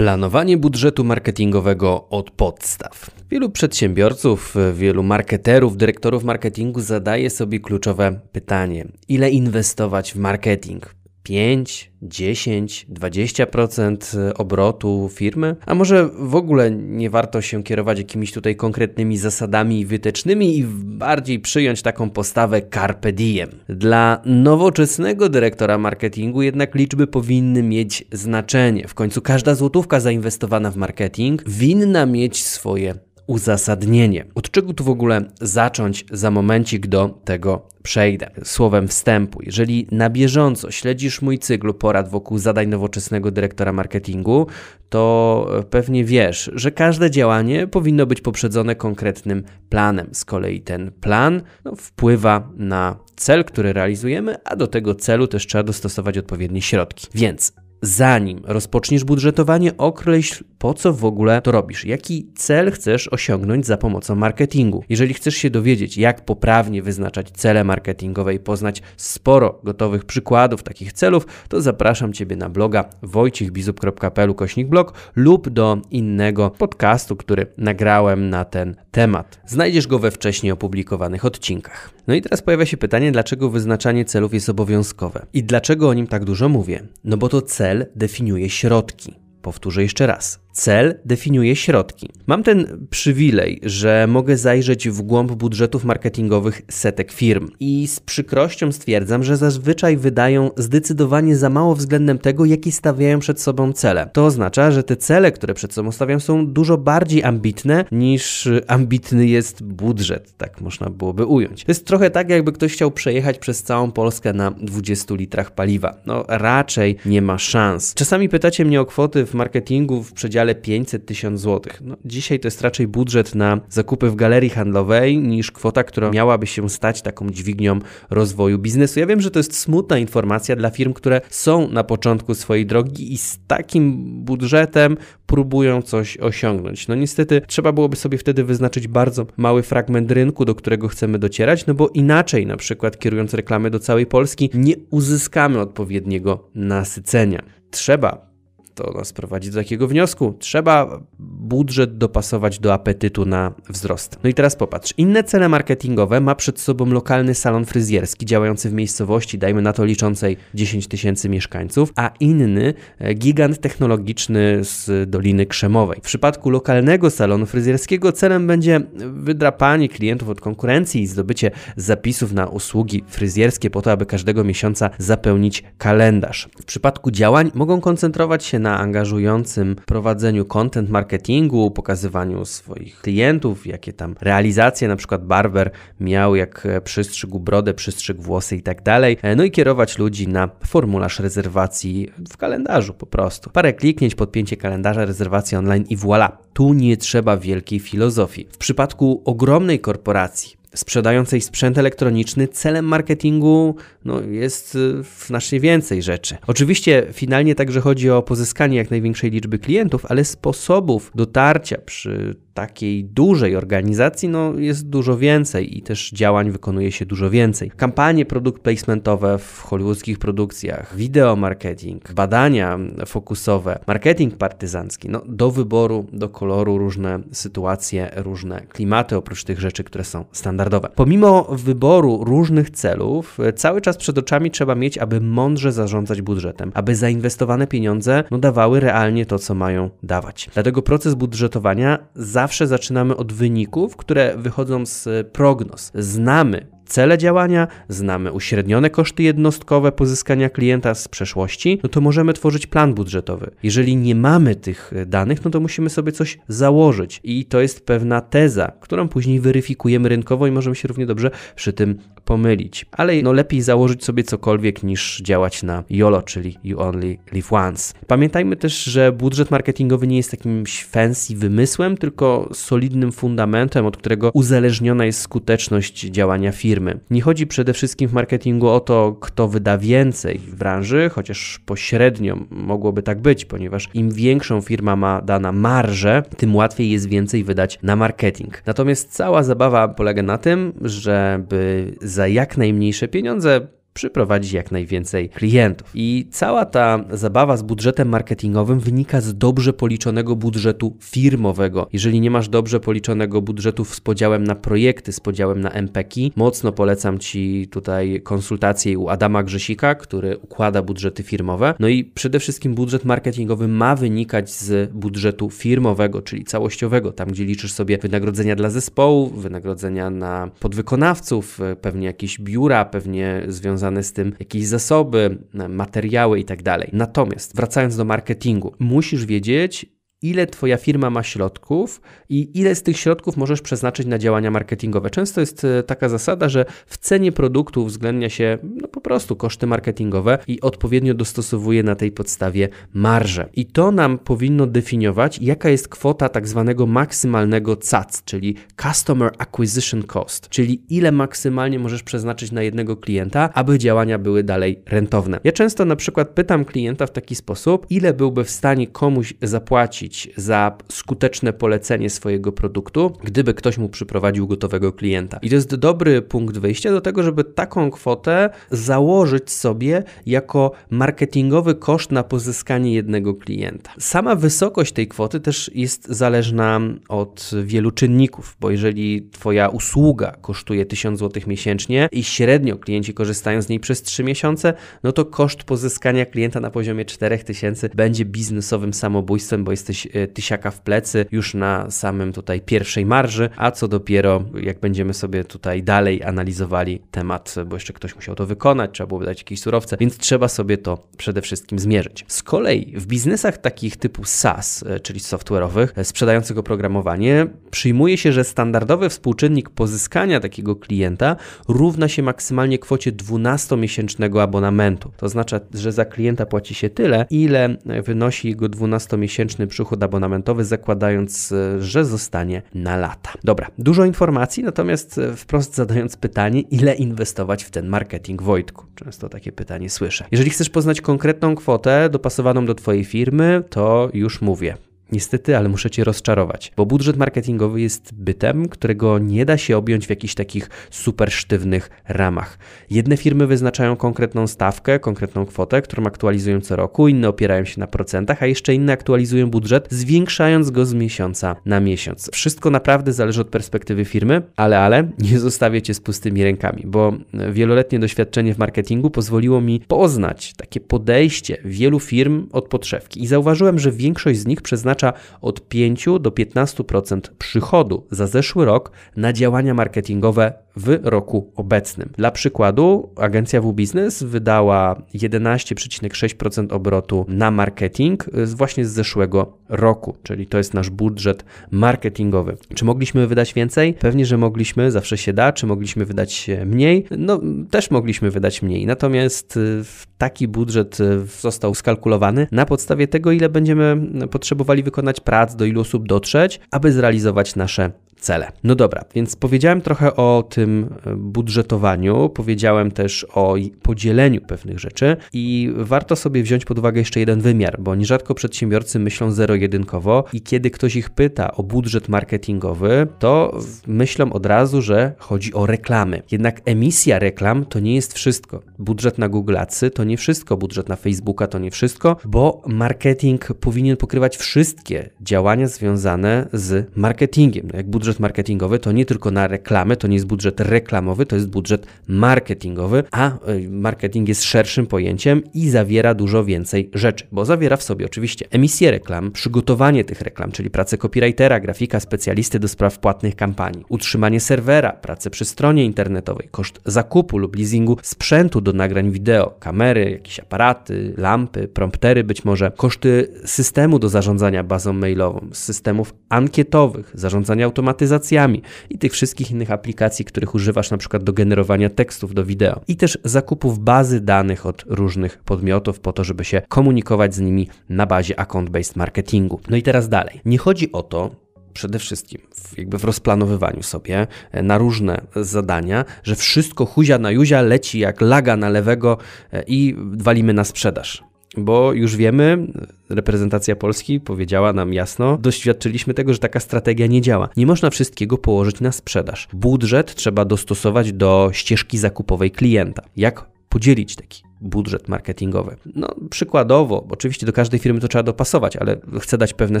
Planowanie budżetu marketingowego od podstaw. Wielu przedsiębiorców, wielu marketerów, dyrektorów marketingu zadaje sobie kluczowe pytanie: ile inwestować w marketing? 5, 10, 20% obrotu firmy? A może w ogóle nie warto się kierować jakimiś tutaj konkretnymi zasadami wytycznymi i bardziej przyjąć taką postawę carpe diem? Dla nowoczesnego dyrektora marketingu jednak liczby powinny mieć znaczenie. W końcu każda złotówka zainwestowana w marketing winna mieć swoje uzasadnienie. Od czego tu w ogóle zacząć za momencik do tego przejdę. Słowem wstępu, jeżeli na bieżąco śledzisz mój cykl porad wokół zadań nowoczesnego dyrektora marketingu, to pewnie wiesz, że każde działanie powinno być poprzedzone konkretnym planem. Z kolei ten plan no, wpływa na cel, który realizujemy, a do tego celu też trzeba dostosować odpowiednie środki. Więc zanim rozpoczniesz budżetowanie, określ po co w ogóle to robisz, jaki cel chcesz osiągnąć za pomocą marketingu. Jeżeli chcesz się dowiedzieć, jak poprawnie wyznaczać cele marketingowe i poznać sporo gotowych przykładów takich celów, to zapraszam Ciebie na bloga wojciechbizup.pl blog lub do innego podcastu, który nagrałem na ten temat. Znajdziesz go we wcześniej opublikowanych odcinkach. No i teraz pojawia się pytanie, dlaczego wyznaczanie celów jest obowiązkowe i dlaczego o nim tak dużo mówię? No bo to cel definiuje środki. Powtórzę jeszcze raz. Cel definiuje środki. Mam ten przywilej, że mogę zajrzeć w głąb budżetów marketingowych setek firm i z przykrością stwierdzam, że zazwyczaj wydają zdecydowanie za mało względem tego, jakie stawiają przed sobą cele. To oznacza, że te cele, które przed sobą stawiam, są dużo bardziej ambitne niż ambitny jest budżet, tak można byłoby ująć. To jest trochę tak, jakby ktoś chciał przejechać przez całą Polskę na 20 litrach paliwa. No raczej nie ma szans. Czasami pytacie mnie o kwoty w marketingu w przedziale przedziale 500 tysięcy złotych. No, dzisiaj to jest raczej budżet na zakupy w galerii handlowej niż kwota, która miałaby się stać taką dźwignią rozwoju biznesu. Ja wiem, że to jest smutna informacja dla firm, które są na początku swojej drogi i z takim budżetem próbują coś osiągnąć. No niestety trzeba byłoby sobie wtedy wyznaczyć bardzo mały fragment rynku, do którego chcemy docierać, no bo inaczej na przykład kierując reklamy do całej Polski nie uzyskamy odpowiedniego nasycenia. Trzeba to nas prowadzi do takiego wniosku. Trzeba budżet dopasować do apetytu na wzrost. No i teraz popatrz. Inne cele marketingowe ma przed sobą lokalny salon fryzjerski działający w miejscowości, dajmy na to liczącej 10 tysięcy mieszkańców, a inny e, gigant technologiczny z Doliny Krzemowej. W przypadku lokalnego salonu fryzjerskiego celem będzie wydrapanie klientów od konkurencji i zdobycie zapisów na usługi fryzjerskie po to, aby każdego miesiąca zapełnić kalendarz. W przypadku działań mogą koncentrować się na angażującym prowadzeniu content marketingu, pokazywaniu swoich klientów, jakie tam realizacje na przykład barber miał, jak przystrzygł brodę, przystrzygł włosy i tak dalej. No i kierować ludzi na formularz rezerwacji w kalendarzu po prostu. Parę kliknięć, podpięcie kalendarza, rezerwacji online i voilà. Tu nie trzeba wielkiej filozofii. W przypadku ogromnej korporacji, sprzedającej sprzęt elektroniczny, celem marketingu no, jest y, znacznie więcej rzeczy. Oczywiście finalnie także chodzi o pozyskanie jak największej liczby klientów, ale sposobów dotarcia przy takiej dużej organizacji no, jest dużo więcej i też działań wykonuje się dużo więcej. Kampanie produkt placementowe w hollywoodzkich produkcjach, wideo marketing, badania fokusowe, marketing partyzancki, no, do wyboru, do koloru różne sytuacje, różne klimaty, oprócz tych rzeczy, które są standardowe. Pomimo wyboru różnych celów, cały czas przed oczami trzeba mieć, aby mądrze zarządzać budżetem, aby zainwestowane pieniądze no, dawały realnie to, co mają dawać. Dlatego proces budżetowania zawsze zaczynamy od wyników, które wychodzą z prognoz. Znamy cele działania, znamy uśrednione koszty jednostkowe pozyskania klienta z przeszłości, no to możemy tworzyć plan budżetowy. Jeżeli nie mamy tych danych, no to musimy sobie coś założyć i to jest pewna teza, którą później weryfikujemy rynkowo i możemy się równie dobrze przy tym pomylić. Ale no lepiej założyć sobie cokolwiek niż działać na YOLO, czyli You Only Live Once. Pamiętajmy też, że budżet marketingowy nie jest jakimś fancy wymysłem, tylko solidnym fundamentem, od którego uzależniona jest skuteczność działania firmy. Nie chodzi przede wszystkim w marketingu o to, kto wyda więcej w branży, chociaż pośrednio mogłoby tak być, ponieważ im większą firma ma dana marżę, tym łatwiej jest więcej wydać na marketing. Natomiast cała zabawa polega na tym, żeby za jak najmniejsze pieniądze przyprowadzić jak najwięcej klientów. I cała ta zabawa z budżetem marketingowym wynika z dobrze policzonego budżetu firmowego. Jeżeli nie masz dobrze policzonego budżetu z podziałem na projekty, z podziałem na MPK, mocno polecam Ci tutaj konsultacje u Adama Grzesika, który układa budżety firmowe. No i przede wszystkim budżet marketingowy ma wynikać z budżetu firmowego, czyli całościowego, tam gdzie liczysz sobie wynagrodzenia dla zespołu, wynagrodzenia na podwykonawców, pewnie jakieś biura, pewnie związane związane z tym jakieś zasoby, materiały i tak. Natomiast wracając do marketingu, musisz wiedzieć, ile Twoja firma ma środków i ile z tych środków możesz przeznaczyć na działania marketingowe. Często jest e, taka zasada, że w cenie produktu uwzględnia się no, po prostu koszty marketingowe i odpowiednio dostosowuje na tej podstawie marżę. I to nam powinno definiować, jaka jest kwota tak zwanego maksymalnego CAC, czyli Customer Acquisition Cost, czyli ile maksymalnie możesz przeznaczyć na jednego klienta, aby działania były dalej rentowne. Ja często na przykład pytam klienta w taki sposób, ile byłby w stanie komuś zapłacić za skuteczne polecenie swojego produktu, gdyby ktoś mu przyprowadził gotowego klienta. I to jest dobry punkt wyjścia do tego, żeby taką kwotę założyć sobie jako marketingowy koszt na pozyskanie jednego klienta. Sama wysokość tej kwoty też jest zależna od wielu czynników, bo jeżeli Twoja usługa kosztuje 1000 zł miesięcznie i średnio klienci korzystają z niej przez 3 miesiące, no to koszt pozyskania klienta na poziomie 4000 będzie biznesowym samobójstwem, bo jesteś E, tysiaka w plecy już na samym tutaj pierwszej marży, a co dopiero jak będziemy sobie tutaj dalej analizowali temat, bo jeszcze ktoś musiał to wykonać, trzeba było wydać jakieś surowce, więc trzeba sobie to przede wszystkim zmierzyć. Z kolei w biznesach takich typu SaaS, e, czyli software'owych, e, sprzedających oprogramowanie, przyjmuje się, że standardowy współczynnik pozyskania takiego klienta równa się maksymalnie kwocie 12-miesięcznego abonamentu. To znaczy, że za klienta płaci się tyle, ile wynosi jego 12-miesięczny przychód przychód abonamentowy, zakładając, e, że zostanie na lata. Dobra, dużo informacji, natomiast e, wprost zadając pytanie, ile inwestować w ten marketing Wojtku? Często takie pytanie słyszę. Jeżeli chcesz poznać konkretną kwotę dopasowaną do Twojej firmy, to już mówię. Niestety, ale muszę Cię rozczarować, bo budżet marketingowy jest bytem, którego nie da się objąć w jakichś takich super sztywnych ramach. Jedne firmy wyznaczają konkretną stawkę, konkretną kwotę, którą aktualizują co roku, inne opierają się na procentach, a jeszcze inne aktualizują budżet, zwiększając go z miesiąca na miesiąc. Wszystko naprawdę zależy od perspektywy firmy, ale ale nie zostawię Cię z pustymi rękami, bo wieloletnie doświadczenie w marketingu pozwoliło mi poznać takie podejście wielu firm od podszewki i zauważyłem, że większość z nich przeznacza od 5 do 15% przychodu za zeszły rok na działania marketingowe w roku obecnym. Dla przykładu, agencja W-Business wydała 11,6% obrotu na marketing właśnie z zeszłego roku, czyli to jest nasz budżet marketingowy. Czy mogliśmy wydać więcej? Pewnie, że mogliśmy, zawsze się da. Czy mogliśmy wydać mniej? No, też mogliśmy wydać mniej. Natomiast y, taki budżet y, został skalkulowany na podstawie tego, ile będziemy potrzebowali wykonać prac, do ilu osób dotrzeć, aby zrealizować nasze cele. No dobra, więc powiedziałem trochę o tym e, budżetowaniu, powiedziałem też o podzieleniu pewnych rzeczy i warto sobie wziąć pod uwagę jeszcze jeden wymiar, bo nierzadko przedsiębiorcy myślą zero-jedynkowo i kiedy ktoś ich pyta o budżet marketingowy, to myślą od razu, że chodzi o reklamy. Jednak emisja reklam to nie jest wszystko. Budżet na Google Adsy to nie wszystko, budżet na Facebooka to nie wszystko, bo marketing powinien pokrywać wszystkie działania związane z marketingiem. No jak budżet marketingowy to nie tylko na reklamę, to nie jest budżet reklamowy, to jest budżet marketingowy, a y, marketing jest szerszym pojęciem i zawiera dużo więcej rzeczy, bo zawiera w sobie oczywiście emisję reklam, przygotowanie tych reklam, czyli pracę copywritera, grafika, specjalisty do spraw płatnych kampanii, utrzymanie serwera, pracę przy stronie internetowej, koszt zakupu lub leasingu sprzętu do nagrań wideo, kamery, jakieś aparaty, lampy, promptery być może, koszty systemu do zarządzania bazą mailową, systemów ankietowych, zarządzania automatyzacjami i tych wszystkich innych aplikacji, których używasz na przykład do generowania tekstów do wideo i też zakupów bazy danych od różnych podmiotów po to, żeby się komunikować z nimi na bazie account-based marketingu. No i teraz dalej. Nie chodzi o to, przede wszystkim w, jakby w rozplanowywaniu sobie e, na różne zadania, że wszystko huzia na juzia leci jak laga na lewego e, i walimy na sprzedaż. Bo już wiemy, reprezentacja Polski powiedziała nam jasno, doświadczyliśmy tego, że taka strategia nie działa. Nie można wszystkiego położyć na sprzedaż. Budżet trzeba dostosować do ścieżki zakupowej klienta. Jak podzielić taki budżet marketingowy. No, przykładowo, oczywiście do każdej firmy to trzeba dopasować, ale chcę dać pewne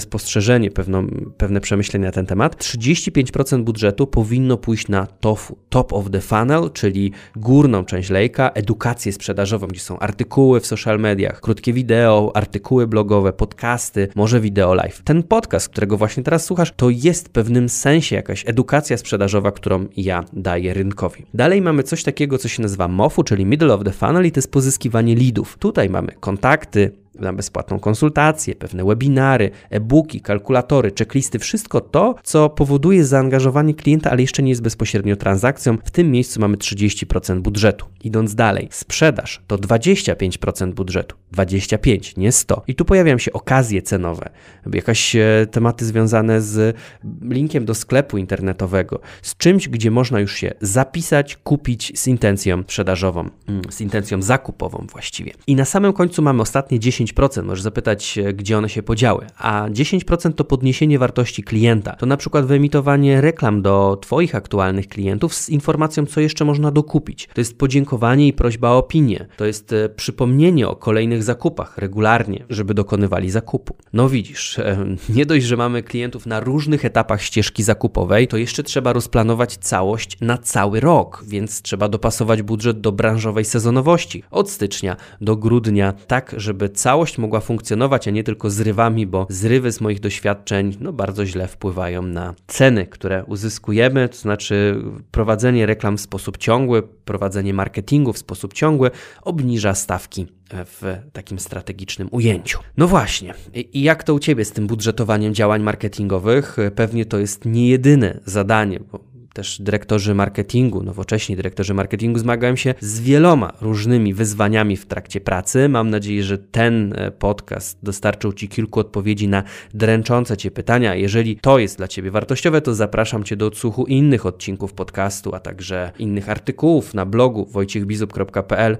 spostrzeżenie, pewną, pewne przemyślenia na ten temat. 35% budżetu powinno pójść na TOFU, top of the funnel, czyli górną część lejka, edukację sprzedażową, gdzie są artykuły w social mediach, krótkie wideo, artykuły blogowe, podcasty, może wideo live. Ten podcast, którego właśnie teraz słuchasz, to jest w pewnym sensie jakaś edukacja sprzedażowa, którą ja daję rynkowi. Dalej mamy coś takiego, co się nazywa MOFU, czyli middle of the funnel i to jest pozyskiwanie leadów. Tutaj mamy kontakty, na bezpłatną konsultację, pewne webinary, e-booki, kalkulatory, checklisty, wszystko to, co powoduje zaangażowanie klienta, ale jeszcze nie jest bezpośrednio transakcją. W tym miejscu mamy 30% budżetu. Idąc dalej, sprzedaż to 25% budżetu. 25, nie 100. I tu pojawiają się okazje cenowe, jakieś e, tematy związane z linkiem do sklepu internetowego, z czymś, gdzie można już się zapisać, kupić z intencją sprzedażową, mm, z intencją zakupową właściwie. I na samym końcu mamy ostatnie 10 10%, możesz zapytać, gdzie one się podziały, a 10% to podniesienie wartości klienta. To na przykład wyemitowanie reklam do Twoich aktualnych klientów z informacją, co jeszcze można dokupić. To jest podziękowanie i prośba o opinię. To jest e, przypomnienie o kolejnych zakupach regularnie, żeby dokonywali zakupu. No widzisz, e, nie dość, że mamy klientów na różnych etapach ścieżki zakupowej, to jeszcze trzeba rozplanować całość na cały rok, więc trzeba dopasować budżet do branżowej sezonowości od stycznia do grudnia, tak żeby cały całość mogła funkcjonować, a nie tylko zrywami, bo zrywy z moich doświadczeń no, bardzo źle wpływają na ceny, które uzyskujemy, to znaczy prowadzenie reklam w sposób ciągły, prowadzenie marketingu w sposób ciągły obniża stawki w takim strategicznym ujęciu. No właśnie, i jak to u Ciebie z tym budżetowaniem działań marketingowych? Pewnie to jest nie jedyne zadanie, bo też dyrektorzy marketingu, nowocześni dyrektorzy marketingu zmagają się z wieloma różnymi wyzwaniami w trakcie pracy. Mam nadzieję, że ten e, podcast dostarczył Ci kilku odpowiedzi na dręczące Cię pytania. Jeżeli to jest dla Ciebie wartościowe, to zapraszam Cię do odsłuchu innych odcinków podcastu, a także innych artykułów na blogu wojciechbizup.pl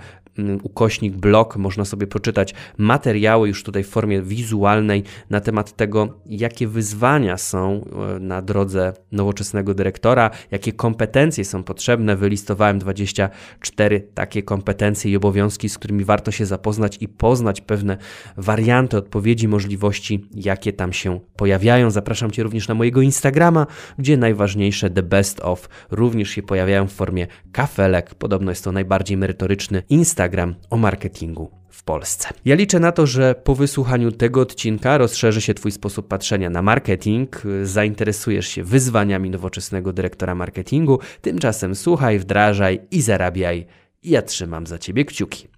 ukośnik blog, można sobie poczytać materiały już tutaj w formie wizualnej na temat tego, jakie wyzwania są e, na drodze nowoczesnego dyrektora, jakie kompetencje są potrzebne. Wylistowałem 24 takie kompetencje i obowiązki, z którymi warto się zapoznać i poznać pewne warianty odpowiedzi, możliwości, jakie tam się pojawiają. Zapraszam Cię również na mojego Instagrama, gdzie najważniejsze The Best of również się pojawiają w formie kafelek. Podobno jest to najbardziej merytoryczny Instagram Instagram o marketingu w Polsce. Ja liczę na to, że po wysłuchaniu tego odcinka rozszerzy się Twój sposób patrzenia na marketing, zainteresujesz się wyzwaniami nowoczesnego dyrektora marketingu. Tymczasem słuchaj, wdrażaj i zarabiaj. Ja trzymam za Ciebie kciuki.